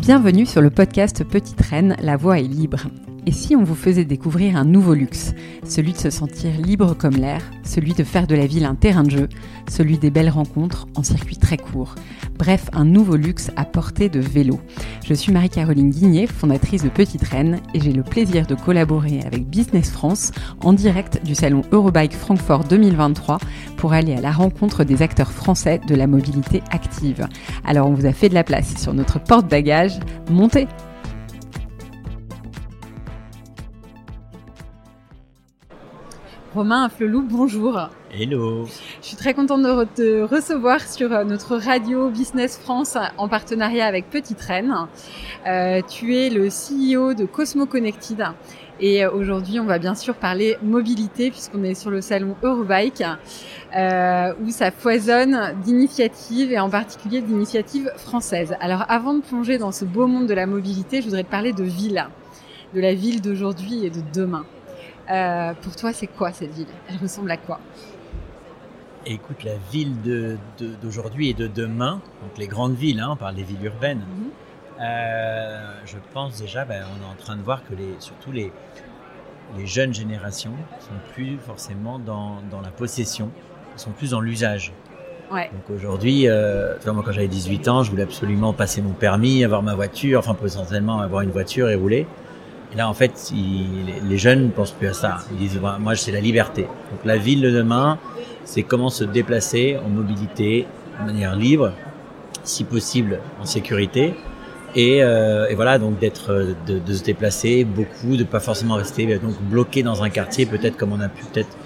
Bienvenue sur le podcast Petite Reine, la voix est libre. Et si on vous faisait découvrir un nouveau luxe, celui de se sentir libre comme l'air, celui de faire de la ville un terrain de jeu, celui des belles rencontres en circuit très court, bref, un nouveau luxe à portée de vélo. Je suis Marie-Caroline Guigné, fondatrice de Petite Reine, et j'ai le plaisir de collaborer avec Business France en direct du salon Eurobike Francfort 2023 pour aller à la rencontre des acteurs français de la mobilité active. Alors on vous a fait de la place sur notre porte-bagages, montez Romain Afflelou, bonjour. Hello. Je suis très contente de te recevoir sur euh, notre radio Business France en partenariat avec Petite Reine. Euh, tu es le CEO de Cosmo Connected et euh, aujourd'hui on va bien sûr parler mobilité puisqu'on est sur le salon Eurobike euh, où ça foisonne d'initiatives et en particulier d'initiatives françaises. Alors avant de plonger dans ce beau monde de la mobilité, je voudrais te parler de ville, de la ville d'aujourd'hui et de demain. Euh, pour toi, c'est quoi cette ville? Elle ressemble à quoi? Écoute, la ville d'aujourd'hui de, et de demain, donc les grandes villes, hein, on parle des villes urbaines, mhm. euh, je pense déjà, ben, on est en train de voir que les, surtout les, les jeunes générations sont plus forcément dans, dans la possession, sont plus dans l'usage. Ouais. Donc aujourd'hui, euh, moi quand j'avais 18 ans, je voulais absolument passer mon permis, avoir ma voiture, enfin potentiellement avoir une voiture et rouler. Et là, en fait, les jeunes ne pensent plus à ça. Ils disent, moi, c'est la liberté. Donc, la ville de demain, c'est comment se déplacer en mobilité de manière libre, si possible en sécurité. Et, euh, voilà, donc d'être, de, se déplacer beaucoup, de pas forcément rester donc bloqué dans un quartier, peut-être comme on a pu peut-être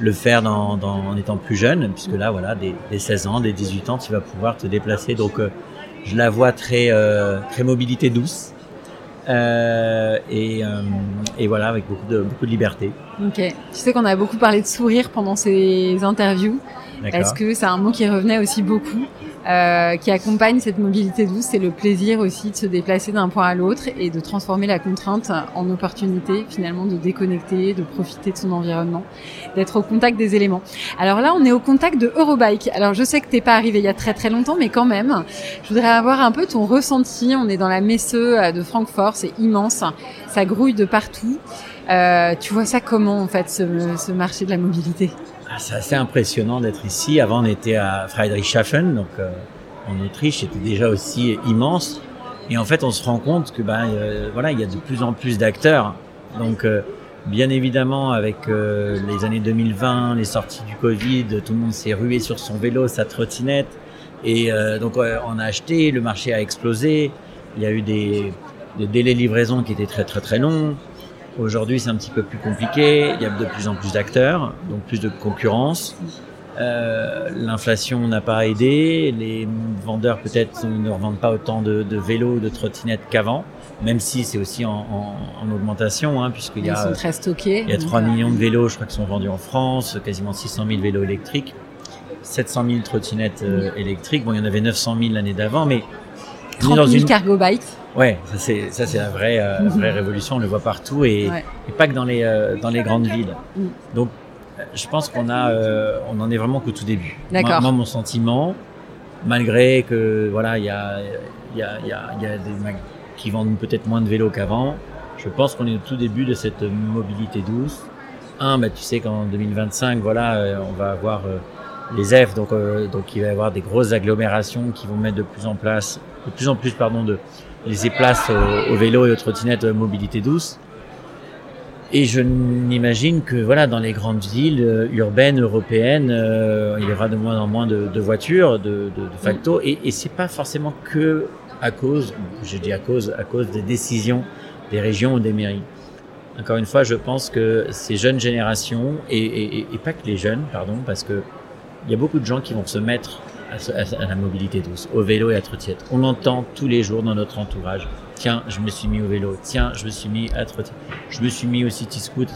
le faire dans, en étant plus jeune, puisque là, voilà, des, des, 16 ans, des 18 ans, tu vas pouvoir te déplacer. Donc, euh, je la vois très, euh, très mobilité douce. Euh, et, euh, et, voilà, avec beaucoup de, beaucoup de liberté. Ok. Tu sais qu'on a beaucoup parlé de sourire pendant ces interviews. Est-ce que c'est un mot qui revenait aussi beaucoup euh, qui accompagne cette mobilité douce, c'est le plaisir aussi de se déplacer d'un point à l'autre et de transformer la contrainte en opportunité, finalement de déconnecter, de profiter de son environnement, d'être au contact des éléments. Alors là, on est au contact de Eurobike. Alors je sais que t'es pas arrivé il y a très très longtemps, mais quand même, je voudrais avoir un peu ton ressenti. On est dans la Messe de Francfort, c'est immense, ça grouille de partout. Euh, tu vois ça comment en fait, ce, ce marché de la mobilité? C'est assez impressionnant d'être ici. Avant, on était à Friedrichshafen, donc euh, en Autriche, c'était déjà aussi immense. Et en fait, on se rend compte que ben euh, voilà, il y a de plus en plus d'acteurs. Donc, euh, bien évidemment, avec les années 2020, les sorties du Covid, tout le monde s'est rué sur son vélo, sa trottinette. Et donc, on a acheté, le marché a explosé. Il y a eu des, des délais de livraison qui étaient très très très longs. Aujourd'hui, c'est un petit peu plus compliqué. Il y a de plus en plus d'acteurs, donc plus de concurrence. Euh, L'inflation n'a pas aidé. Les vendeurs peut-être ne revendent pas autant de, de vélos, de trottinettes qu'avant, même si c'est aussi en, en, en augmentation, hein, puisqu'il y a, sont très stockés, il y a 3 millions de vélos, je crois, qui sont vendus en France, quasiment 600 000 vélos électriques, 700 000 trottinettes euh, électriques. Bon, il y en avait 900 000 l'année d'avant, mais 30 000 une... cargo bikes. Ouais, ça c'est ça c'est la vraie euh, vraie révolution. On le voit partout et, et pas que dans les euh, dans les grandes villes. Mm. Donc je pense qu'on a euh, on en est vraiment qu'au tout début. D'accord. Moi, mon sentiment, malgré que voilà il y a il y a il y a, y a des qui vendent peut-être moins de vélos qu'avant, je pense qu'on est au tout début de cette mobilité douce. Un, bah, tu sais qu'en 2025, voilà, on va avoir les F, donc euh, donc il va y avoir des grosses agglomérations qui vont mettre de plus en place, de plus en plus pardon de laisser place au, vélo et aux trottinettes mobilité douce. Et je n'imagine que voilà dans les grandes villes euh, urbaines européennes, euh, il y aura de moins en moins de, voitures, de, facto, et, et c'est pas forcément que à cause, je dis à cause, à cause des décisions des régions ou des mairies. Encore une fois, je pense que ces jeunes générations et, et, et pas que les jeunes, pardon, parce que il y a beaucoup de gens qui vont se mettre à, à, à la mobilité douce, au vélo et à trottinette. On l'entend tous les jours dans notre entourage. Tiens, je me suis mis au vélo. Tiens, je me suis mis à trottinette. Je me suis mis au city scoot.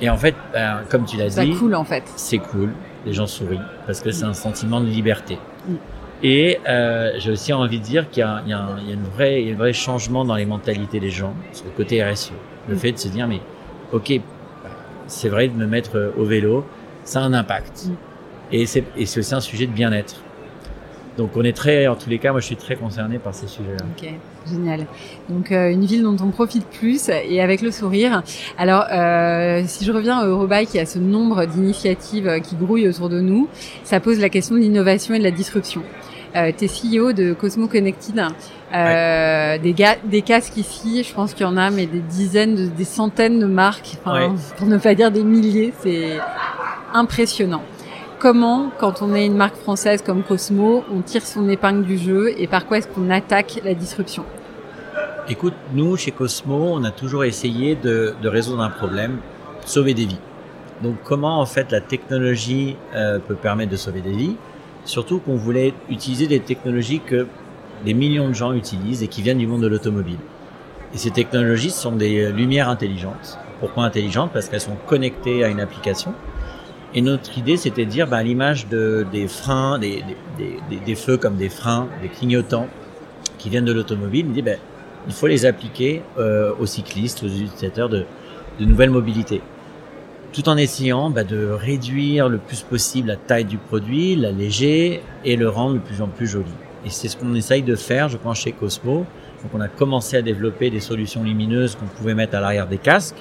Et en fait, ben, comme tu l'as dit, c'est cool en fait. C'est cool. Les gens sourient parce que c'est un sentiment de liberté. Mm. Et euh, j'ai aussi envie de dire qu'il y, y, y, a une vraie, un vrai changement dans les mentalités des gens sur le côté RSE. Le mm. fait de se dire, mais ok, c'est vrai de me mettre au vélo, ça a un impact. Mm. Et c'est aussi un sujet de bien-être. Donc on est très, en tous les cas, moi je suis très concerné par ces sujets-là. Ok, génial. Donc euh, une ville dont on profite plus et avec le sourire. Alors euh, si je reviens au Eurobail qui a ce nombre d'initiatives qui grouillent autour de nous, ça pose la question de l'innovation et de la disruption. Euh, t'es CEO de Cosmo Connected, euh, des, des casques ici, je pense qu'il y en a, mais des dizaines, des centaines de marques, pour ne pas dire des milliers, c'est impressionnant comment, quand on est une marque française comme Cosmo, on tire son épingle du jeu et par quoi est-ce qu'on attaque la disruption? Écoute, nous, chez Cosmo, on a toujours essayé de, résoudre un problème, sauver des vies. Donc comment en fait la technologie euh, peut permettre de sauver des vies? Surtout qu'on voulait utiliser des technologies que des millions de gens utilisent et qui viennent du monde de l'automobile. Et ces technologies sont des lumières intelligentes. Pourquoi intelligentes? Parce qu'elles sont connectées à une application et notre idée, c'était de dire, bah, à l'image de, des freins, des, feux comme des freins, des clignotants qui viennent de l'automobile, bah, il faut les appliquer euh, aux cyclistes, aux utilisateurs de, nouvelles mobilités. Tout en essayant bah, de réduire le plus possible la taille du produit, l'alléger et le rendre de plus en plus joli. Et c'est ce qu'on essaye de faire, je pense, chez Cosmo. Donc on a commencé à développer des solutions lumineuses qu'on pouvait mettre à l'arrière des casques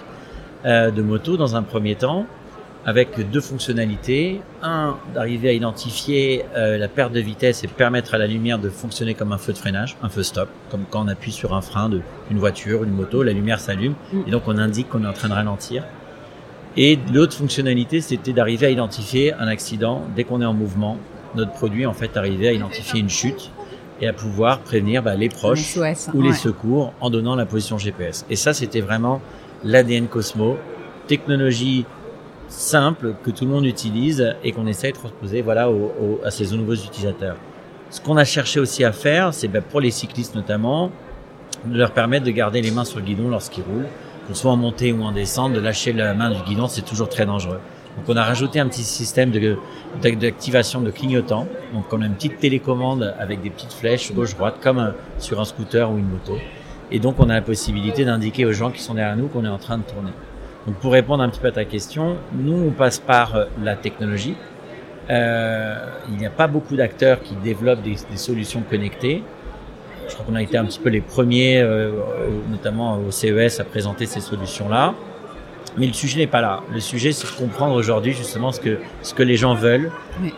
euh, de moto dans un premier temps avec deux fonctionnalités. Un, d'arriver à identifier euh, la perte de vitesse et permettre à la lumière de fonctionner comme un feu de freinage, un feu stop, comme quand on appuie sur un frein d'une voiture, une moto, la lumière s'allume mm. et donc on indique qu'on est en train de ralentir. Et l'autre fonctionnalité, c'était d'arriver à identifier un accident dès qu'on est en mouvement. Notre produit, en fait, arrivait à identifier une chute et à pouvoir prévenir bah, les proches ou les secours en donnant la position GPS. Et ça, c'était vraiment l'ADN Cosmo, technologie simple que tout le monde utilise et qu'on essaye de transposer voilà, à ces nouveaux utilisateurs. Ce qu'on a cherché aussi à faire, c'est ben, pour les cyclistes notamment, de leur permettre de garder les mains sur le guidon lorsqu'ils roulent, que ce soit en montée ou en descente, de lâcher la main du guidon, c'est toujours très dangereux. Donc on a rajouté un petit système d'activation de, clignotant, donc on a une petite télécommande avec des petites flèches gauche-droite, comme sur un scooter ou une moto. Et donc on a la possibilité d'indiquer aux gens qui sont derrière nous qu'on est en train de tourner. Donc pour répondre un petit peu à ta question, nous on passe par euh, la technologie. Euh, il n'y a pas beaucoup d'acteurs qui développent des, des, solutions connectées. Je crois qu'on a été un petit peu les premiers, euh, notamment au CES, à présenter ces solutions-là. Mais le sujet n'est pas là. Le sujet, c'est de comprendre aujourd'hui justement ce que, ce que les gens veulent.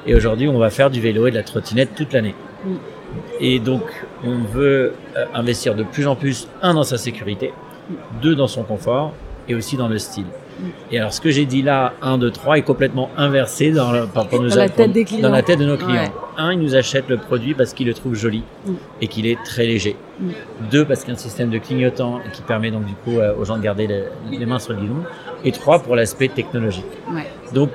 Et aujourd'hui, on va faire du vélo et de la trottinette toute l'année. Et donc, on veut investir de plus en plus, un, dans sa sécurité, deux, dans son confort, et aussi dans le style. Et alors, ce que j'ai dit là, 1, 2, 3, est complètement inversé dans, la, tête des clients. dans la tête de nos clients. Un, ils nous achètent le produit parce qu'ils le trouvent joli mm. et qu'il est très léger. Mm. Deux, parce qu'il y a un système de clignotant qui permet donc du coup euh, aux gens de garder les, mains sur le guidon. Et trois, pour l'aspect technologique. Donc,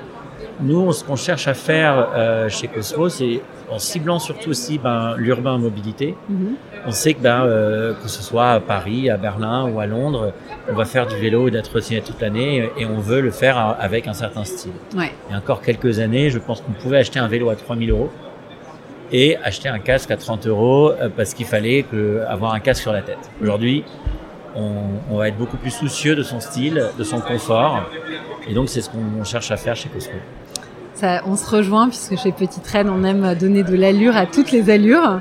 nous, ce qu'on cherche à faire euh, chez Cosmo, c'est en ciblant surtout aussi ben, l'urbain mobilité. Mhm. On sait que ben, euh, que ce soit à Paris, à Berlin ou à Londres, on va faire du vélo et de la trottinette toute l'année et on veut le faire avec un certain style. Ouais. Il y a encore quelques années, je pense qu'on pouvait acheter un vélo à 3000 euros et acheter un casque à 30 euros euh, parce qu'il fallait que, avoir un casque sur la tête. Aujourd'hui, on, on, va être beaucoup plus soucieux de son style, de son confort. Et donc, c'est ce qu'on cherche à faire chez On se rejoint puisque chez Petite Reine, on aime donner de l'allure à toutes les allures.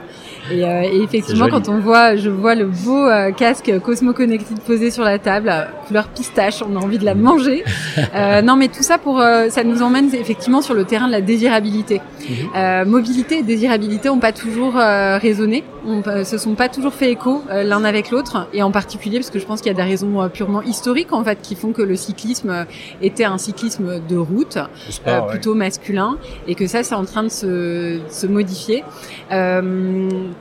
Et, euh, et effectivement, quand on voit, je vois le beau euh, casque Cosmo Connected posé sur la table, couleur pistache, on a envie de la manger. euh, non, mais tout ça pour, euh, ça nous emmène effectivement sur le terrain de la désirabilité. Mhm. mobilité et désirabilité n'ont pas toujours résonné, on, se sont pas toujours fait écho l'un avec l'autre, et en particulier parce que je pense qu'il y a des raisons purement historiques en fait qui font que le cyclisme était un cyclisme de route, plutôt masculin, et que ça c'est en train de se, de se modifier. Euh,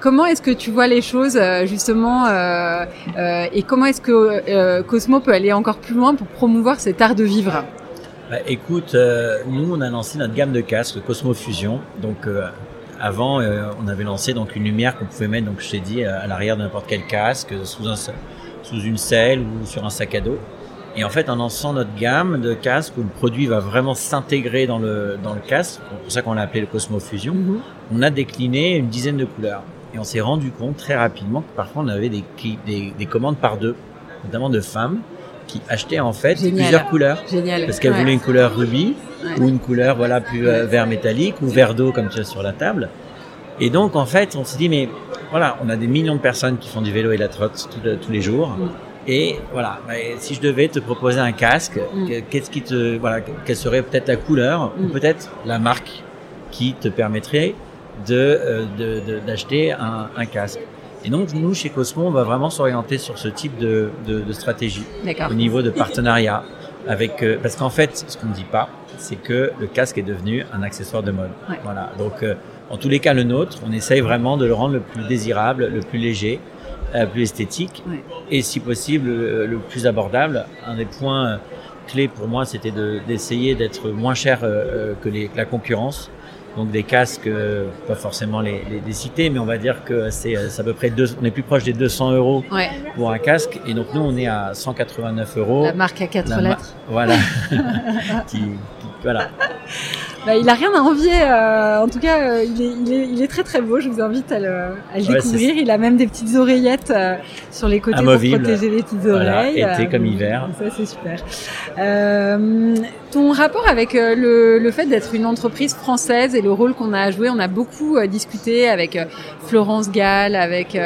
Comment est-ce que tu vois les choses euh, justement euh, euh, et comment est-ce que Cosmo peut aller encore plus loin pour promouvoir cet art de vivre? Bah, Écoute, nous on a lancé notre gamme de casques Cosmo Fusion. Donc avant, on avait lancé donc une lumière qu'on pouvait mettre, donc je t'ai dit, à l'arrière de n'importe quel casque, sous, un, sous une selle ou sur un sac à dos. Et en fait, en lançant notre gamme de casques où le produit va vraiment s'intégrer dans le, dans le casque, c'est pour ça qu'on l'a appelé le Cosmo Fusion, mm-hmm. on a décliné une dizaine de couleurs. Et on s'est rendu compte très rapidement que parfois on avait des, des, des commandes par deux, notamment de femmes qui achetaient en fait plusieurs couleurs. Génial. Parce qu'elles voulaient une couleur rubis ou une couleur voilà plus euh, vert métallique ou vert d'eau comme tu as sur la table. Et donc, en fait, on s'est dit, mais voilà, on a des millions de personnes qui font du vélo et la trotte tous les jours. Mm. Et voilà, si je devais te proposer un casque, mm. qu'est-ce qui te, voilà, quelle serait peut-être la couleur ou peut-être la marque qui te permettrait de d'acheter un, un casque. Et donc, nous, chez Cosmo, on va vraiment s'orienter sur ce type de, de, de stratégie au niveau de partenariat. Avec, euh, parce qu'en fait, ce qu'on ne dit pas, c'est que le casque est devenu un accessoire de mode. Voilà. Donc, euh, en tous les cas, le nôtre, on essaye vraiment de le rendre le plus désirable, le plus léger, le euh, plus esthétique, et si possible, le, plus abordable. Un des points clés pour moi, c'était d'essayer d'être moins cher que, les, que la concurrence donc des casques, euh, pas forcément les, les, citer, mais on va dire que c'est euh, à peu près deux, on est plus proche des 200 euros pour un casque, et donc nous on est à 189 euros. La marque à quatre lettres. voilà. qui, voilà. Bah, il a rien à envier. Euh, en tout cas, euh, il, est, il, est, il, est, très très beau. Je vous invite à le, à le découvrir. Il a même des petites oreillettes euh, sur les côtés pour protéger les petites oreilles. Été comme hiver. Ça c'est super. Ton rapport avec le, le fait d'être une entreprise française et le rôle qu'on a à jouer, on a beaucoup discuté avec Florence Gall, avec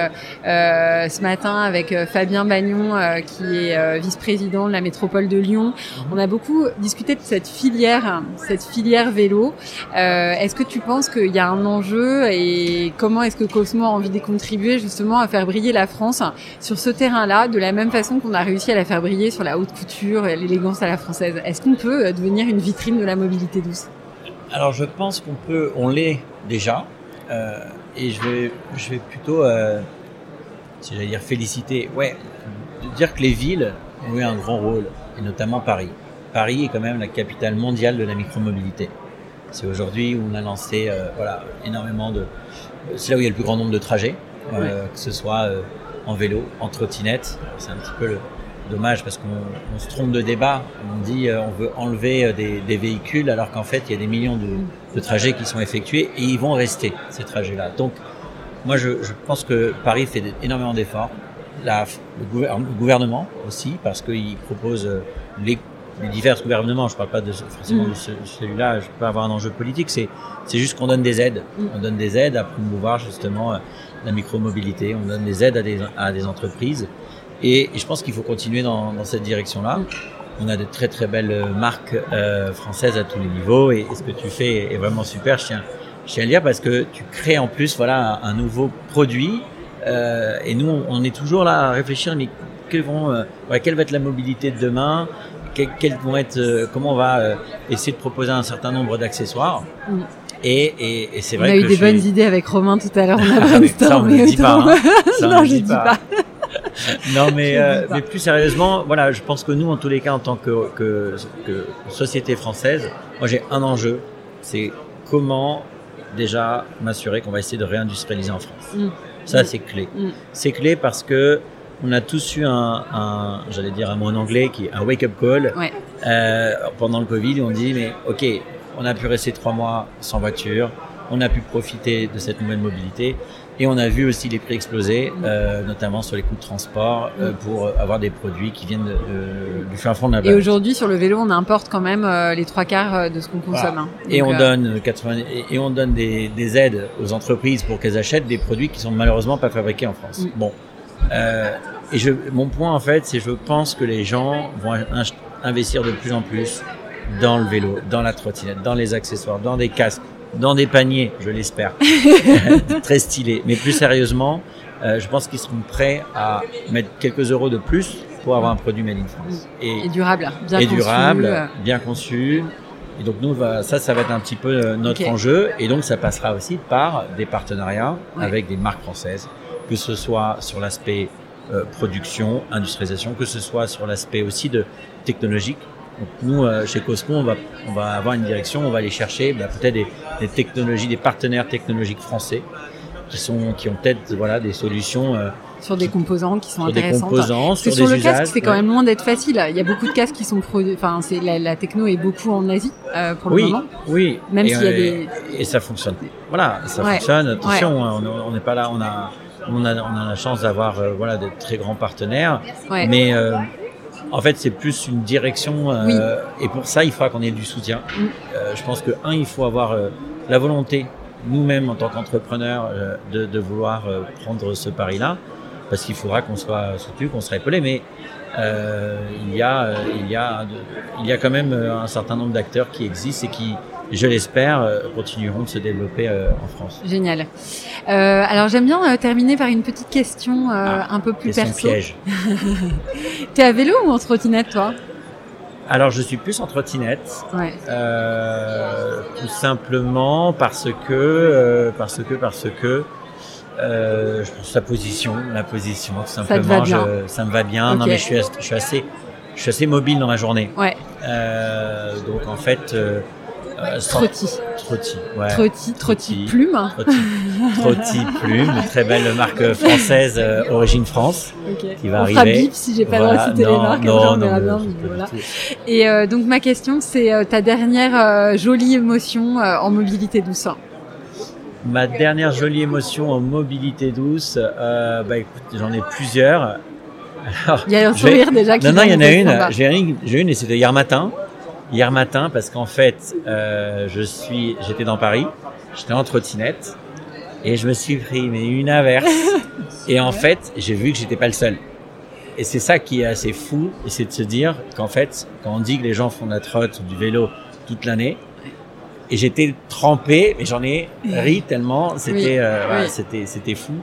ce matin avec Fabien Bagnon qui est vice-président de la métropole de Lyon. On a beaucoup discuté de cette filière, cette filière vélo. Euh, est-ce que tu penses qu'il y a un enjeu et comment est-ce que Cosmo a envie de contribuer justement à faire briller la France sur ce terrain-là, de la même façon qu'on a réussi à la faire briller sur la haute couture et l'élégance à la française? Est-ce qu'on peut euh, devenir une vitrine de la mobilité douce Alors je pense qu'on peut, on l'est déjà, euh, et je vais, je vais plutôt, si j'allais dire féliciter, ouais, dire que les villes ont eu un grand rôle, et notamment Paris. Paris est quand même la capitale mondiale de la micromobilité. C'est aujourd'hui où on a lancé euh, voilà, énormément de... C'est là où il y a le plus grand nombre de trajets, euh, que ce soit euh, en vélo, en trottinette. C'est un petit peu le, dommage parce qu'on se trompe de débat. On dit on veut enlever des, véhicules alors qu'en fait il y a des millions de, trajets qui sont effectués et ils vont rester ces trajets-là. Donc moi je, pense que Paris fait énormément d'efforts. le, gouvernement aussi parce qu'il propose les les divers gouvernements, je ne parle pas de, forcément de mm. celui-là, je peux avoir un enjeu politique, c'est, c'est juste qu'on donne des aides. Mm. On donne des aides à promouvoir justement euh, la micromobilité, on donne des aides à des, à des entreprises. Et, je pense qu'il faut continuer dans, dans cette direction-là. On a de très très belles marques euh, françaises à tous les niveaux et, ce que tu fais est vraiment super. Je tiens, je tiens à le dire parce que tu crées en plus voilà un, nouveau produit euh, et nous on est toujours là à réfléchir mais quels vont, euh, quelle va être la mobilité de demain? Quels vont être, euh, comment on va euh, essayer de proposer un certain nombre d'accessoires? Et, et, et c'est vrai on a eu des bonnes idées avec Romain tout à l'heure. On a ah, ça, on ne dit pas. Hein. non, je dis pas. non, mais, euh, mais plus sérieusement, voilà, je pense que nous, en tous les cas, en tant que, que, que société française, moi j'ai un enjeu, c'est comment déjà m'assurer qu'on va essayer de réindustrialiser en France. Mm. Ça, mm. c'est clé. C'est clé parce que on a tous eu un, un j'allais dire un mot en anglais, qui est un wake-up call euh, pendant le Covid. On dit, mais ok, on a pu rester trois mois sans voiture, on a pu profiter de cette nouvelle mobilité. Et on a vu aussi les prix exploser, euh, notamment sur les coûts de transport, euh, pour avoir des produits qui viennent du fin fond de la Et aujourd'hui, sur le vélo, on importe quand même les trois quarts de ce qu'on consomme. Hein. et, on donne 80, et, on donne des, des, aides aux entreprises pour qu'elles achètent des produits qui sont malheureusement pas fabriqués en France. Mm. Bon, euh, et je, mon point en fait, c'est je pense que les gens vont investir de plus en plus dans le vélo, dans la trottinette, dans les accessoires, dans des casques, dans des paniers, je l'espère, très stylés. Mais plus sérieusement, euh, je pense qu'ils seront prêts à mettre quelques euros de plus pour avoir un produit made in France. Et, durable, bien et durable, bien conçu. Et donc nous, ça, ça va être un petit peu euh, notre enjeu. Et donc ça passera aussi par des partenariats avec des marques françaises, que ce soit sur l'aspect euh, production, industrialisation, que ce soit sur l'aspect aussi de technologique. Donc nous, euh, chez Cosco, on va, on va avoir une direction, on va aller chercher bah, peut-être des, des, technologies, des partenaires technologiques français qui sont, qui ont peut-être voilà des solutions. Euh, sur des composants qui sont sur intéressantes. Des composants, sur, sur le casque, c'est quand même loin d'être facile. Il y a beaucoup de casques qui sont produits. Enfin, c'est la, la, techno est beaucoup en Asie euh, pour le moment. Oui, même s'il y a des. Et ça fonctionne. Voilà, ça fonctionne. Attention, hein, on n'est pas là. On a on a, on a la chance d'avoir euh, voilà de très grands partenaires, mais euh, en fait c'est plus une direction euh, et pour ça il faudra qu'on ait du soutien. Mm. je pense que un il faut avoir la volonté nous-mêmes en tant qu'entrepreneurs de, de, vouloir prendre ce pari-là, parce qu'il faudra qu'on soit soutenu, qu'on soit épaulé, mais il y a il y a il y a quand même un certain nombre d'acteurs qui existent et qui je l'espère, euh, continueront de se développer euh, en France. Génial. Euh, alors j'aime bien terminer par une petite question ah, un peu plus question perso. piège. T'es à vélo ou en trottinette toi? Alors je suis plus en trottinette, ouais. euh, tout simplement parce que parce que parce que euh, je pense sa position, la position tout simplement. Ça, bien. ça me va bien. Non mais je suis, je suis assez je suis assez mobile dans la journée. Ouais. Euh, donc en fait, euh, Trotti. Trotti, ouais. Trotti, Trotti, Plume. Trotti, Plume, très belle marque française, euh, origine France, okay. qui va on arriver. Fera bip si j'ai pas le droit de citer les marques, non, non, bien, voilà. Et euh, donc ma question, c'est ta dernière jolie émotion en mobilité douce. Ma dernière jolie émotion en mobilité douce, bah écoute, j'en ai plusieurs. Alors, il y a un sourire déjà qui Non, non, il y en a une. J'ai une, une et c'était hier matin hier matin parce qu'en fait, euh, je suis, j'étais dans Paris, j'étais en trottinette et je me suis pris mais une averse. Et en fait, j'ai vu que j'étais pas le seul. Et c'est ça qui est assez fou, et c'est de se dire qu'en fait, quand on dit que les gens font de la trotte ou du vélo toute l'année, et j'étais trempé, et j'en ai ri tellement, c'était, euh, voilà, c'était, c'était fou,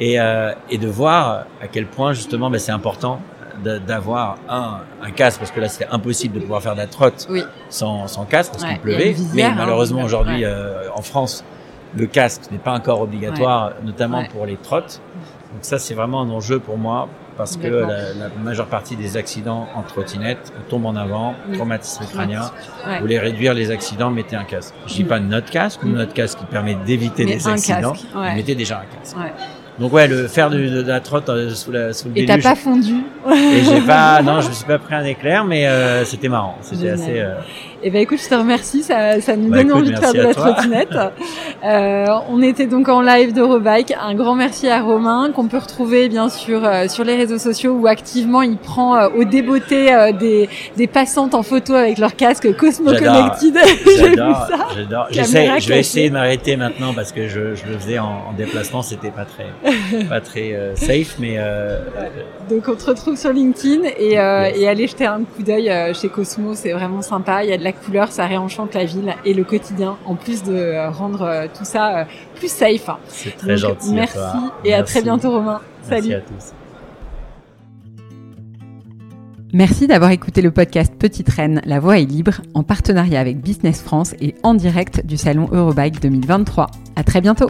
et, euh, et de voir à quel point justement, ben, c'est important d'avoir un, un, casque parce que là c'était impossible de pouvoir faire de la trotte sans, sans casque parce qu'il pleuvait. mais hein, malheureusement aujourd'hui euh, en France le casque n'est pas encore obligatoire, notamment pour les trottes. Donc ça c'est vraiment un enjeu pour moi parce que la, la, majeure partie des accidents en trottinette tombent en avant, traumatisme crânien. Vous voulez réduire les accidents, mettez un casque. Je dis pas notre casque, notre casque qui permet d'éviter les accidents, mettez déjà un casque. Donc ouais, le faire de, de, la trotte euh, sous, la, sous le Et t'as pas fondu Et j'ai pas, non, je me suis pas pris un éclair, mais euh, c'était marrant. C'était assez. Euh, eh ben écoute, je te remercie, ça, ça nous bah, donne envie de faire de la trottinette. euh, on était donc en live de Rebike. Un grand merci à Romain qu'on peut retrouver bien sûr euh, sur les réseaux sociaux où activement il prend euh, au débeauté euh, des, des passantes en photo avec leur casque Cosmo Connected. J'adore, j'adore. J'essaie, je vais essayer de m'arrêter maintenant parce que je, je le faisais en, en déplacement, c'était pas très, pas très safe, mais. donc on te retrouve sur LinkedIn et, et allez jeter un coup d'œil chez Cosmo, c'est vraiment sympa. Il y a de la couleur, ça réenchante la ville et le quotidien, en plus de euh, rendre euh, tout ça euh, plus safe. C'est très gentil. Merci et à très bientôt Romain. Salut. à tous. Merci d'avoir écouté le podcast Petite Reine, La Voix est libre, en partenariat avec Business France et en direct du salon Eurobike 2023. À très bientôt.